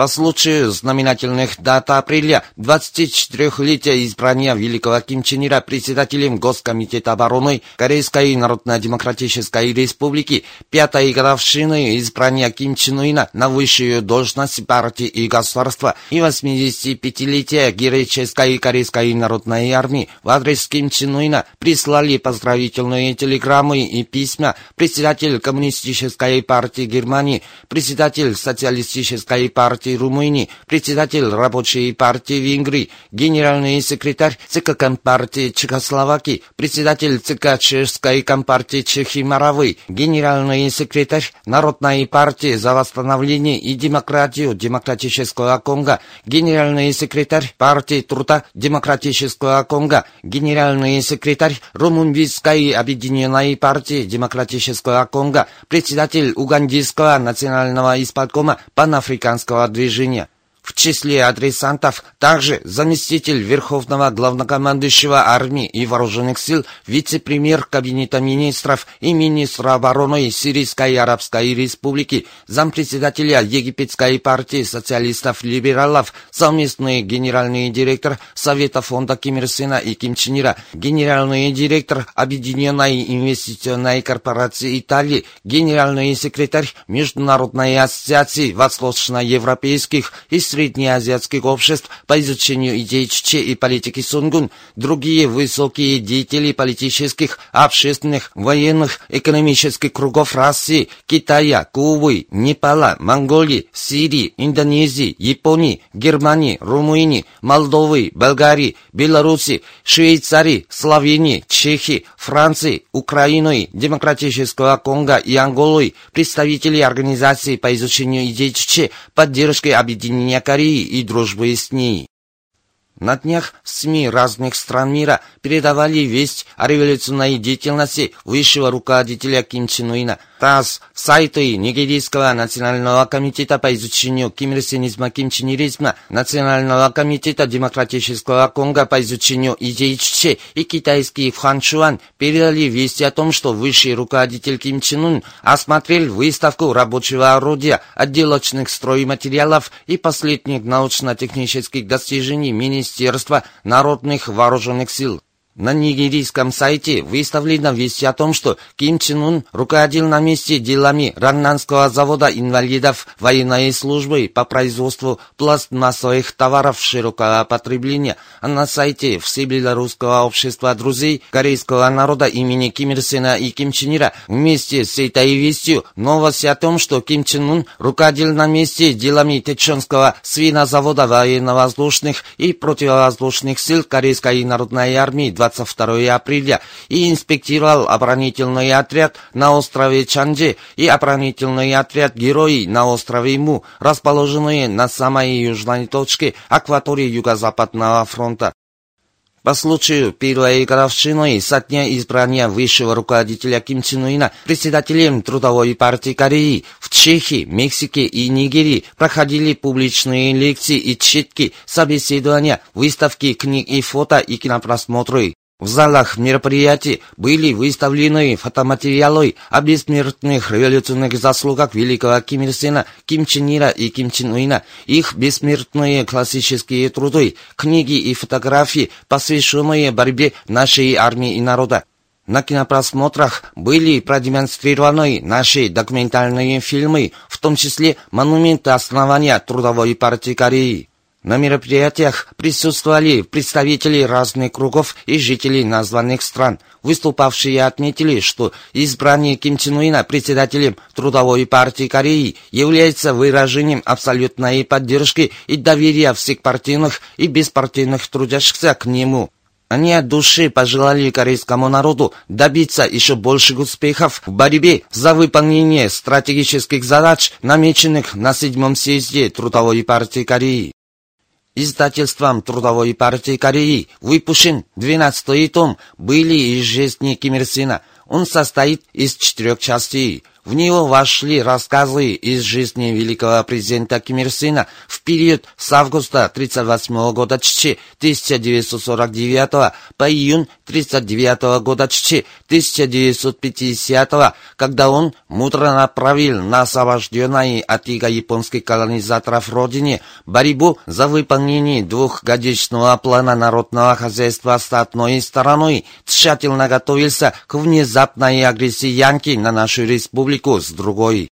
По случаю знаменательных дат апреля 24-летия избрания великого Ким Чен Ира председателем Госкомитета обороны Корейской Народно-Демократической Республики, пятой годовщины избрания Ким Чен Ына на высшую должность партии и государства и 85-летия героической Корейской Народной Армии. В адрес Ким Чен Ына прислали поздравительные телеграммы и письма председатель Коммунистической партии Германии, председатель Социалистической партии партии Румынии, председатель рабочей партии Венгрии, генеральный секретарь ЦК Компартии Чехословакии, председатель ЦК Чешской Компартии Чехии Моравы, генеральный секретарь Народной партии за восстановление и демократию Демократического Конго, генеральный секретарь партии Труда Демократического Конго, генеральный секретарь Румынской объединенной партии Демократического Конго, председатель Угандийского национального исполкома Панафриканского движения движения. В числе адресантов также заместитель Верховного Главнокомандующего армии и вооруженных сил, вице-премьер Кабинета министров и министр обороны Сирийской Арабской Республики, зампредседателя Египетской партии социалистов-либералов, совместный генеральный директор Совета фонда Ким Ир Сена и Ким Чен Ира, генеральный директор Объединенной инвестиционной корпорации Италии, генеральный секретарь Международной ассоциации восточноевропейских и среднеазиатских обществ по изучению идей Чче и политики Сунгун, другие высокие деятели политических, общественных, военных, экономических кругов России, Китая, Кубы, Непала, Монголии, Сирии, Индонезии, Японии, Германии, Румынии, Молдовы, Болгарии, Беларуси, Швейцарии, Словении, Чехии, Франции, Украины, Демократического Конго и Анголы, представители организаций по изучению идей Чче, поддержки объединения Кореи и дружбы с ней. На днях СМИ разных стран мира передавали весть о революционной деятельности высшего руководителя Ким Чен Уина – ТАСС, сайты Нигерийского национального комитета по изучению кимирсинизма, кимчинеризма, Национального комитета демократического Конго по изучению идей Чче и китайский Фханчуан передали вести о том, что высший руководитель Ким Чен Ун осмотрел выставку рабочего орудия, отделочных стройматериалов и последних научно-технических достижений Министерства народных вооруженных сил. На нигерийском сайте выставлена весть о том, что Ким Чен Ун руководил на месте делами Раннанского завода инвалидов военной службы по производству пластмассовых товаров широкого потребления, а на сайте Всебелорусского общества друзей корейского народа имени Ким Ир Сена и Ким Чен Ира вместе с этой вестью новость о том, что Ким Чен Ун руководил на месте делами Теченского свинозавода военно-воздушных и противовоздушных сил Корейской народной армии 22 апреля и инспектировал оборонительный отряд на острове Чанже и оборонительный отряд Герои на острове Му, расположенные на самой южной точке акватории Юго-Западного фронта. По случаю первой годовщины со дня избрания высшего руководителя Ким Чен Уина председателем Трудовой партии Кореи в Чехии, Мексике и Нигерии проходили публичные лекции и читки, собеседования, выставки книг и фото и кинопросмотры. В залах мероприятий были выставлены фотоматериалы о бессмертных революционных заслугах великого Ким Ир Сена, Ким Чен Ира и Ким Чен Уина, их бессмертные классические труды, книги и фотографии, посвященные борьбе нашей армии и народа. На кинопросмотрах были продемонстрированы наши документальные фильмы, в том числе монументы основания Трудовой партии Кореи. На мероприятиях присутствовали представители разных кругов и жители названных стран. Выступавшие отметили, что избрание Ким Чен Уина председателем Трудовой партии Кореи является выражением абсолютной поддержки и доверия всех партийных и беспартийных трудящихся к нему. Они от души пожелали корейскому народу добиться еще больших успехов в борьбе за выполнение стратегических задач, намеченных на седьмом съезде Трудовой партии Кореи. Издательством Трудовой партии Кореи выпущен 12-й том «Были из жизни Ким Ир Сина». Он состоит из четырех частей. В него вошли рассказы из жизни великого президента Ким Ир Сына в период с августа 1938 года 1949 по июнь 1939 года 1950, когда он мудро направил на освобожденной от иго японских колонизаторов родине борьбу за выполнение двухгодичного плана народного хозяйства с одной стороной, тщательно готовился к внезапной агрессии Янки на нашу республику республику с другой.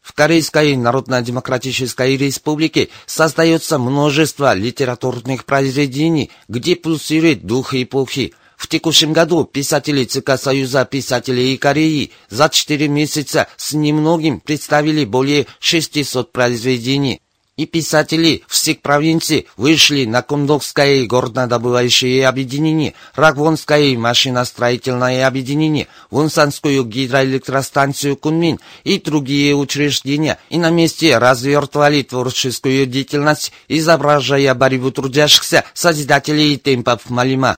В Корейской Народно-Демократической Республике создается множество литературных произведений, где пульсирует дух эпохи. В текущем году писатели ЦК Союза писателей Кореи за четыре месяца с немногим представили более 600 произведений и писатели всех провинций вышли на Кундокское горнодобывающее объединение, Рагвонское машиностроительное объединение, Вунсанскую гидроэлектростанцию Кунмин и другие учреждения, и на месте развертывали творческую деятельность, изображая борьбу трудящихся созидателей темпов Малима.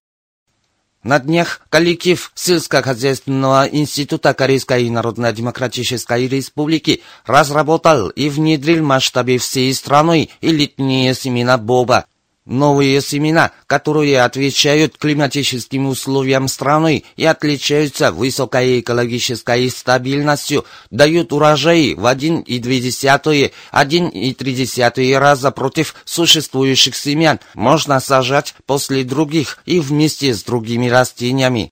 На днях коллектив сельскохозяйственного института Корейской Народно-Демократической Республики разработал и внедрил в масштабе всей страны элитные семена боба, Новые семена, которые отвечают климатическим условиям страны и отличаются высокой экологической стабильностью, дают урожаи в 1,2-1,3 раза против существующих семян. Можно сажать после других и вместе с другими растениями.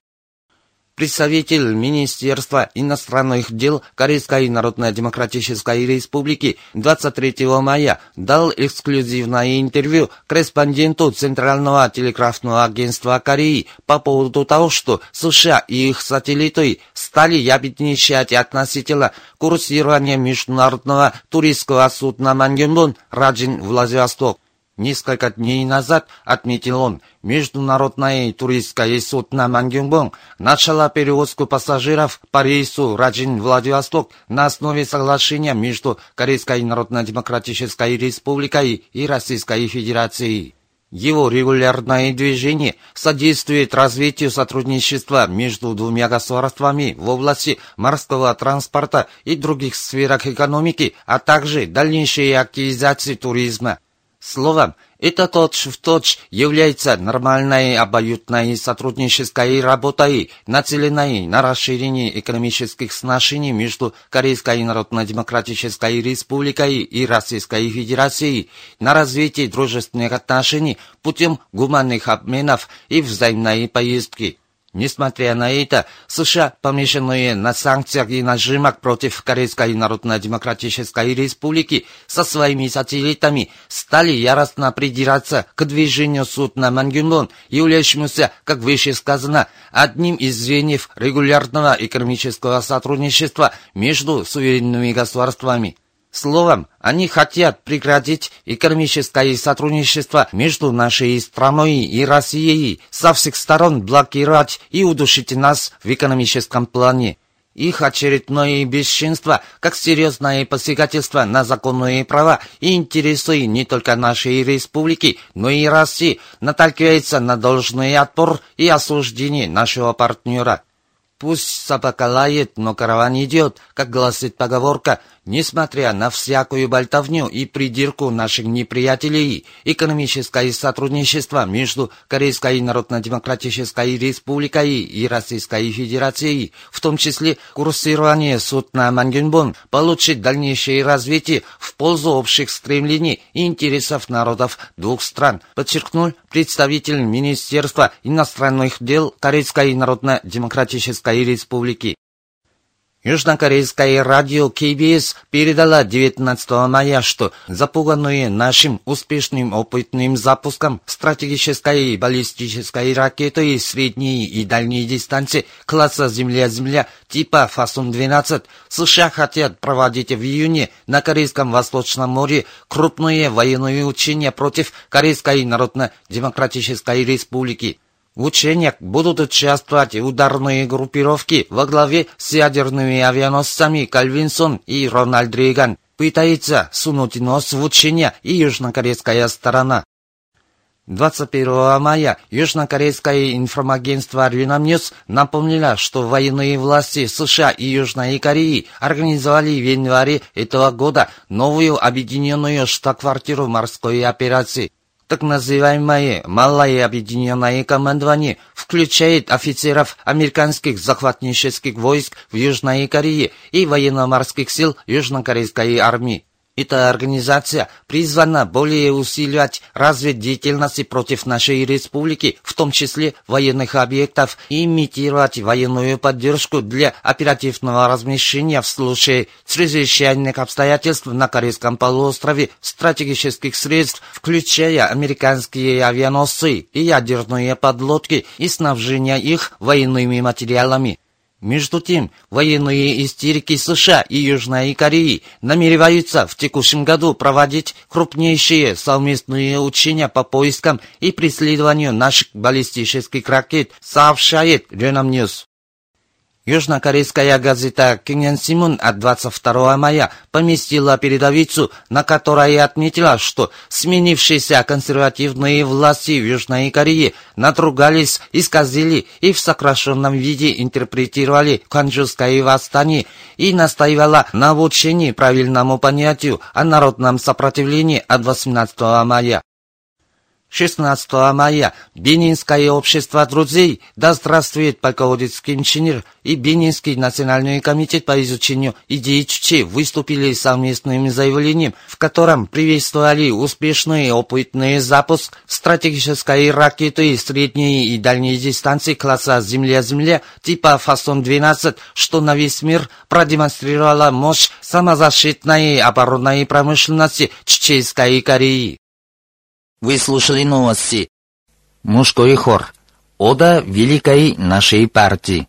Представитель Министерства иностранных дел Корейской Народно-Демократической Республики 23 мая дал эксклюзивное интервью корреспонденту Центрального телеграфного агентства Кореи по поводу того, что США и их сателлиты стали ябедничать относительно курсирования международного туристского судна «Мангюнбун» Раджин Владивосток. Несколько дней назад, отметил он, международное туристское судно «Мангюнгбонг» начало перевозку пассажиров по рейсу Раджин-Владивосток на основе соглашения между Корейской Народно-Демократической Республикой и Российской Федерацией. Его регулярное движение содействует развитию сотрудничества между двумя государствами в области морского транспорта и других сферах экономики, а также дальнейшей активизации туризма. Словом, это точь-в-точь является нормальной обоюдной сотруднической работой, нацеленной на расширение экономических сношений между Корейской Народно-Демократической Республикой и Российской Федерацией, на развитие дружественных отношений путем гуманных обменов и взаимной поездки. Несмотря на это, США, помешанные на санкциях и нажимах против Корейской Народно-Демократической Республики со своими сателлитами, стали яростно придираться к движению судна Мангюнбон, являющемуся, как выше сказано, одним из звеньев регулярного экономического сотрудничества между суверенными государствами. Словом, они хотят прекратить экономическое сотрудничество между нашей страной и Россией, со всех сторон блокировать и удушить нас в экономическом плане. Их очередное бесчинство, как серьезное посягательство на законные права и интересы не только нашей республики, но и России, наталкивается на должный отпор и осуждение нашего партнера. Пусть собака лает, но караван идет, как гласит поговорка, несмотря на всякую болтовню и придирку наших неприятелей, экономическое сотрудничество между Корейской Народно-Демократической Республикой и Российской Федерацией, в том числе курсирование судна Мангюнбон, получит дальнейшее развитие в пользу общих стремлений и интересов народов двух стран, подчеркнул представитель Министерства иностранных дел Корейской Народно-Демократической Республики. Южнокорейское радио КБС передала 19 мая, что запуганные нашим успешным опытным запуском стратегической баллистической ракеты средней и дальней дистанции класса Земля-Земля типа Фасун-12 США хотят проводить в июне на Корейском Восточном море крупные военные учения против Корейской Народно-Демократической Республики. В учениях будут участвовать ударные группировки во главе с ядерными авианосцами Кальвинсон и Рональд Рейган. Пытается сунуть нос в учения и южнокорейская сторона. 21 мая южнокорейское информагентство Рюнамньюс напомнило, что военные власти США и Южной Кореи организовали в январе этого года новую объединенную штаб-квартиру морской операции. Так называемое «Малое объединенное командование» включает офицеров американских захватнических войск в Южной Корее и военно-морских сил Южнокорейской армии. Эта организация призвана более усиливать разведдеятельность против нашей республики, в том числе военных объектов, и имитировать военную поддержку для оперативного размещения в случае чрезвычайных обстоятельств на Корейском полуострове стратегических средств, включая американские авианосцы и ядерные подлодки и снабжение их военными материалами. Между тем, военные истерики США и Южной Кореи намереваются в текущем году проводить крупнейшие совместные учения по поискам и преследованию наших баллистических ракет, сообщает Ренхап Ньюс. Южнокорейская газета «Кенхян Синмун» от 22 мая поместила передовицу, на которой отметила, что сменившиеся консервативные власти в Южной Корее надругались, исказили и в сокращенном виде интерпретировали Кванчжуское восстание и настаивала на обучении правильному понятию о народном сопротивлении от 18 мая. 16 мая Бенинское общество друзей «Да здравствует полководец Ким Чен Ир» и Бенинский национальный комитет по изучению идей Чучи выступили совместным заявлением, в котором приветствовали успешный опытный запуск стратегической ракеты средней и дальней дистанции класса «Земля-Земля» типа «Фасон-12», что на весь мир продемонстрировала мощь самозащитной оборонной промышленности Чеченской Кореи. Вы слушали новости. Мужской хор. Ода великой нашей партии.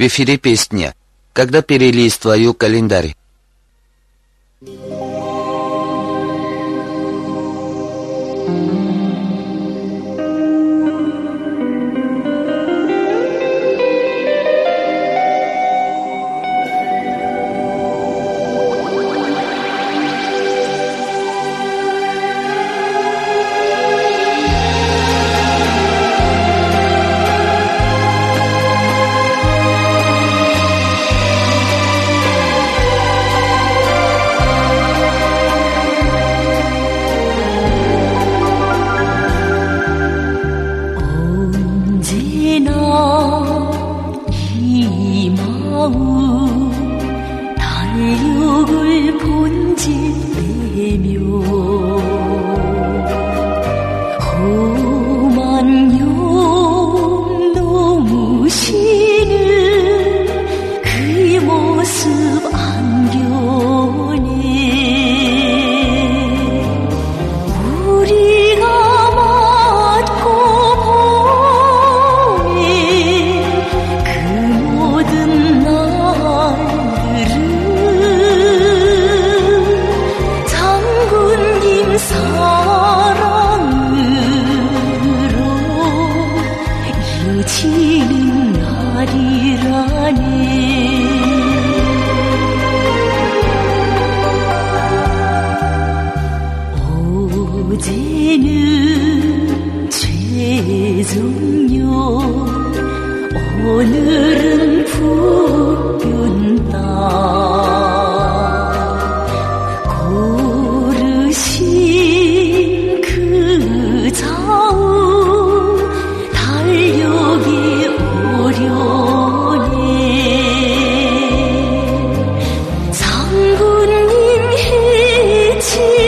В эфире песня «Когда перелистываю календарь».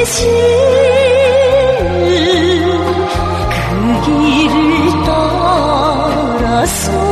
계신 그 길을 따라서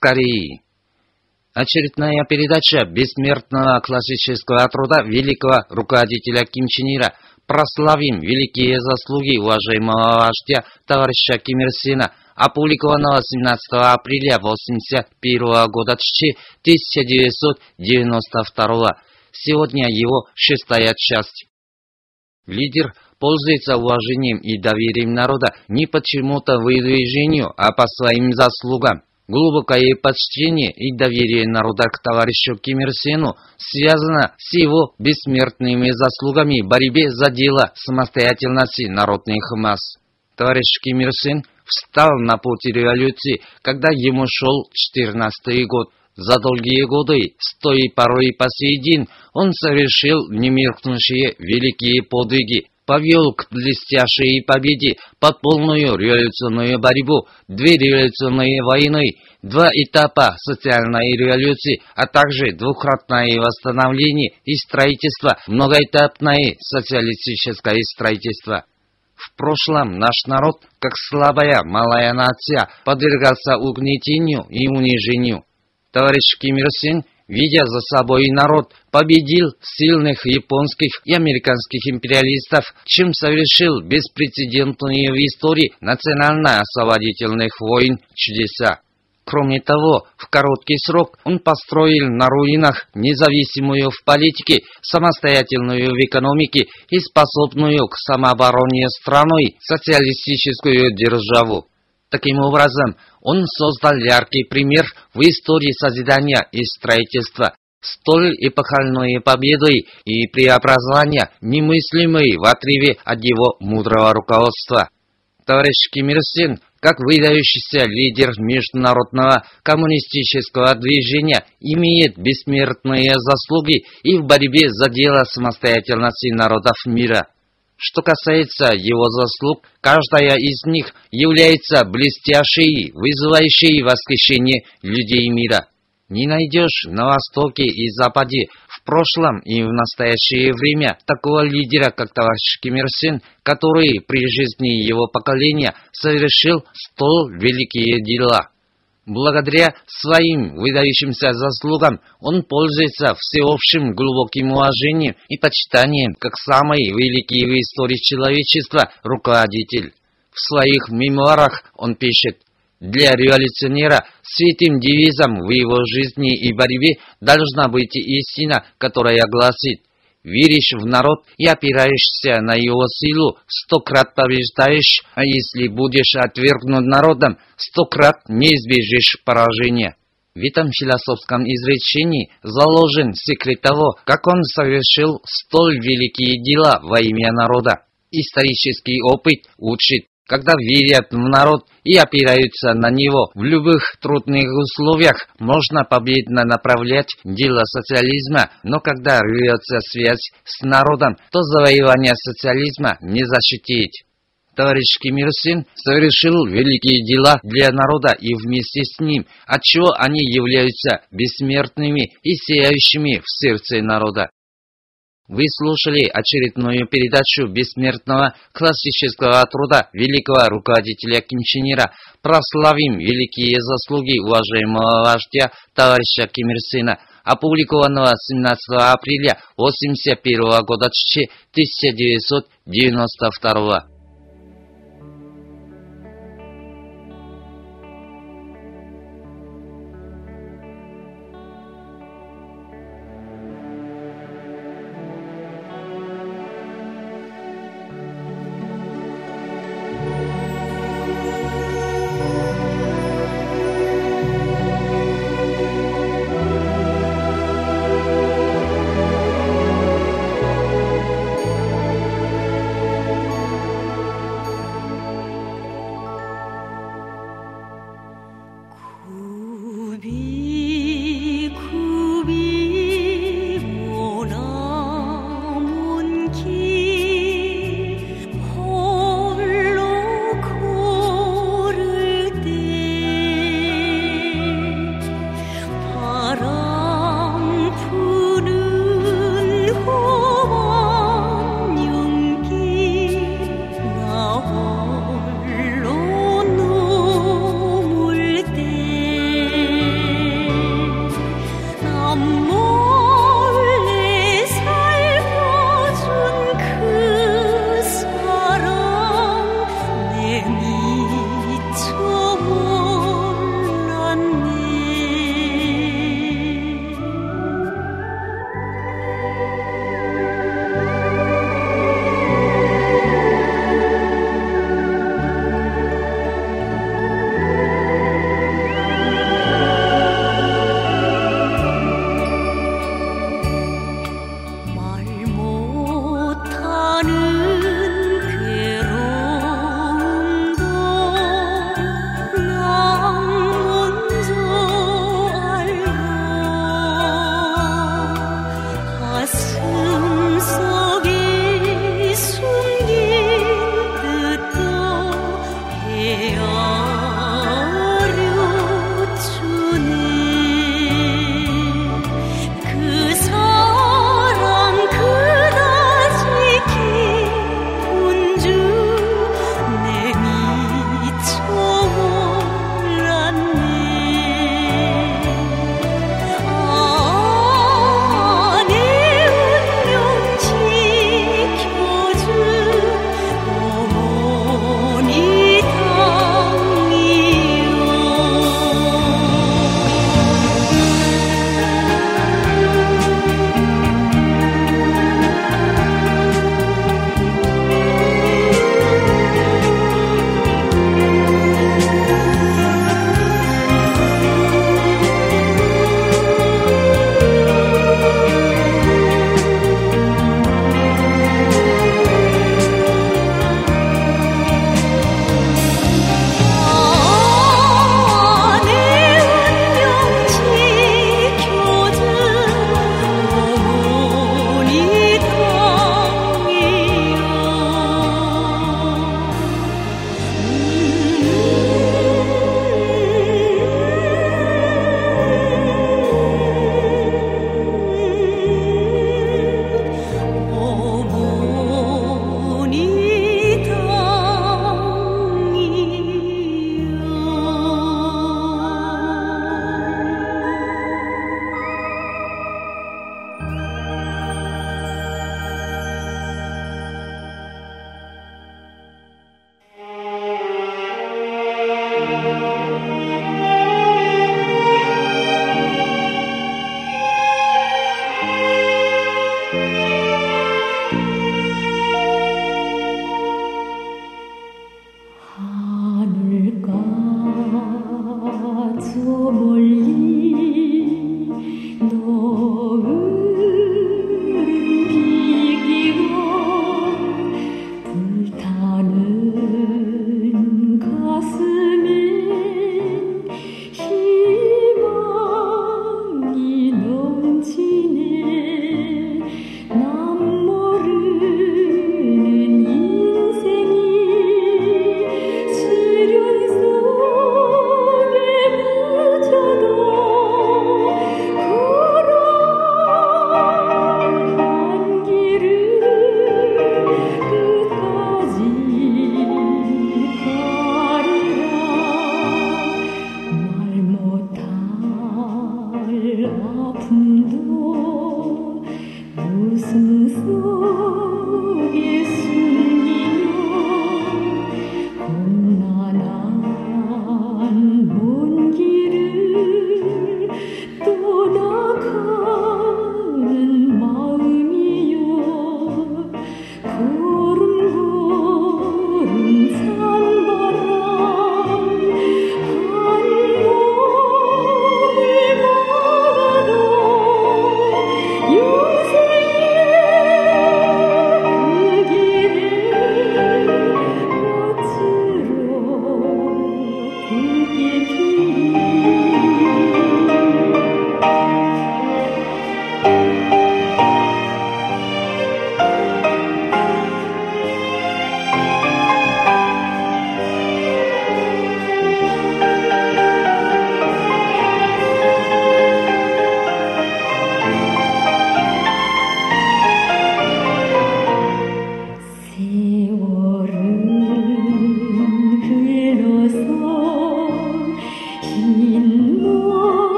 Кореи. Очередная передача бессмертного классического труда великого руководителя Ким Чен Ира. Прославим великие заслуги уважаемого вождя товарища Ким Ир Сена, опубликованного 17 апреля 1981 года 1992. Сегодня его шестая часть. Лидер пользуется уважением и доверием народа не почему-то выдвижению, а по своим заслугам. Глубокое почтение и доверие народа к товарищу Ким Ир Сену связано с его бессмертными заслугами в борьбе за дело самостоятельности народных масс. Товарищ Ким Ир Сен встал на путь революции, когда ему шел 14 год. За долгие годы, с той порой по сей день, он совершил немеркнущие великие подвиги, повел к блестящей победе под полную революционную борьбу, две революционные войны, два этапа социальной революции, а также двухкратное восстановление и строительство, многоэтапное социалистическое строительство. В прошлом наш народ, как слабая малая нация, подвергался угнетению и унижению. Товарищ Ким Ир Сен видя за собой народ, победил сильных японских и американских империалистов, чем совершил беспрецедентные в истории национально-освободительных войн чудеса. Кроме того, в короткий срок он построил на руинах независимую в политике, самостоятельную в экономике и способную к самообороне страной социалистическую державу. Таким образом, он создал яркий пример в истории созидания и строительства, столь эпохальной победой и преобразования, немыслимой в отрыве от его мудрого руководства. Товарищ Ким Ир Сен, как выдающийся лидер международного коммунистического движения, имеет бессмертные заслуги и в борьбе за дело самостоятельности народов мира. Что касается его заслуг, каждая из них является блестящей, вызывающей восхищение людей мира. Не найдешь на Востоке и Западе, в прошлом и в настоящее время такого лидера, как товарищ Ким Ир Сен, который при жизни его поколения совершил столь великие дела. Благодаря своим выдающимся заслугам он пользуется всеобщим глубоким уважением и почитанием как самый великий в истории человечества руководитель. В своих мемуарах он пишет, для революционера святым девизом в его жизни и борьбе должна быть истина, которая гласит Веришь в народ и опираешься на его силу, сто крат побеждаешь, а если будешь отвергнут народом, сто крат не избежишь поражения. В этом философском изречении заложен секрет того, как он совершил столь великие дела во имя народа. Исторический опыт учит, когда верят в народ и опираются на него в любых трудных условиях, можно победно направлять дело социализма, но когда рвется связь с народом, то завоевание социализма не защитить. Товарищ Ким Ир Син совершил великие дела для народа и вместе с ним, отчего они являются бессмертными и сияющими в сердце народа. Вы слушали очередную передачу бессмертного классического труда великого руководителя Ким Чен Ира. Прославим великие заслуги уважаемого вождя товарища Ким Ир Сына, опубликованного 17 апреля 1981 года 1992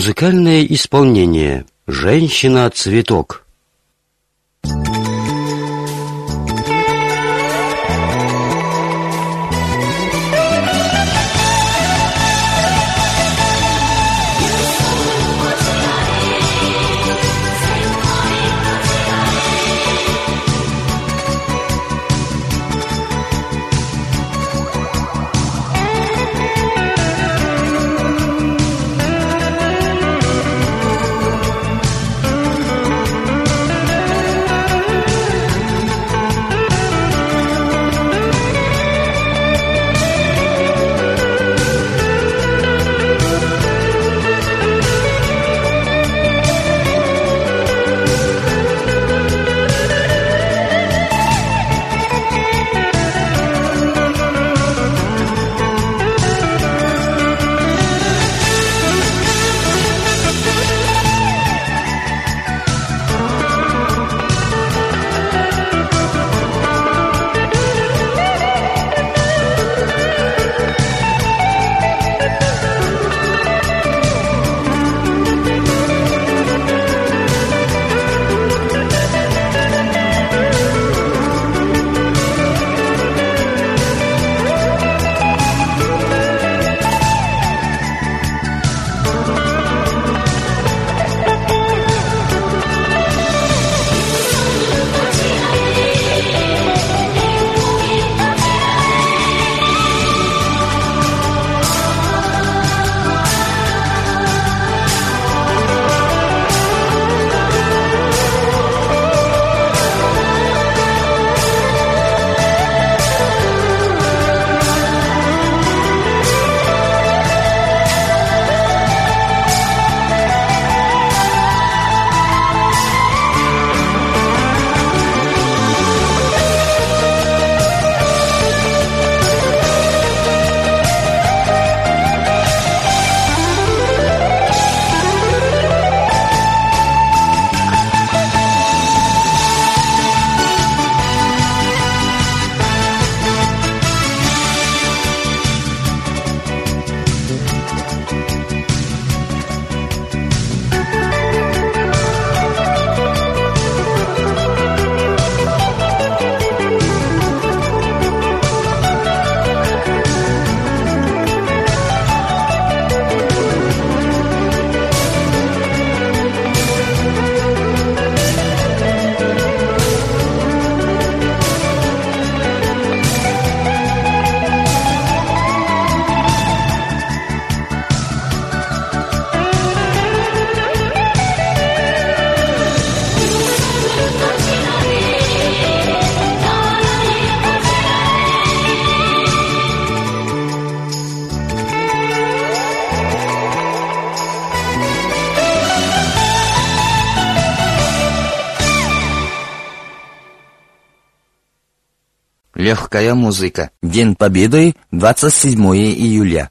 Музыкальное исполнение «Женщина-цветок». Легкая музыка. День Победы, 27 июля.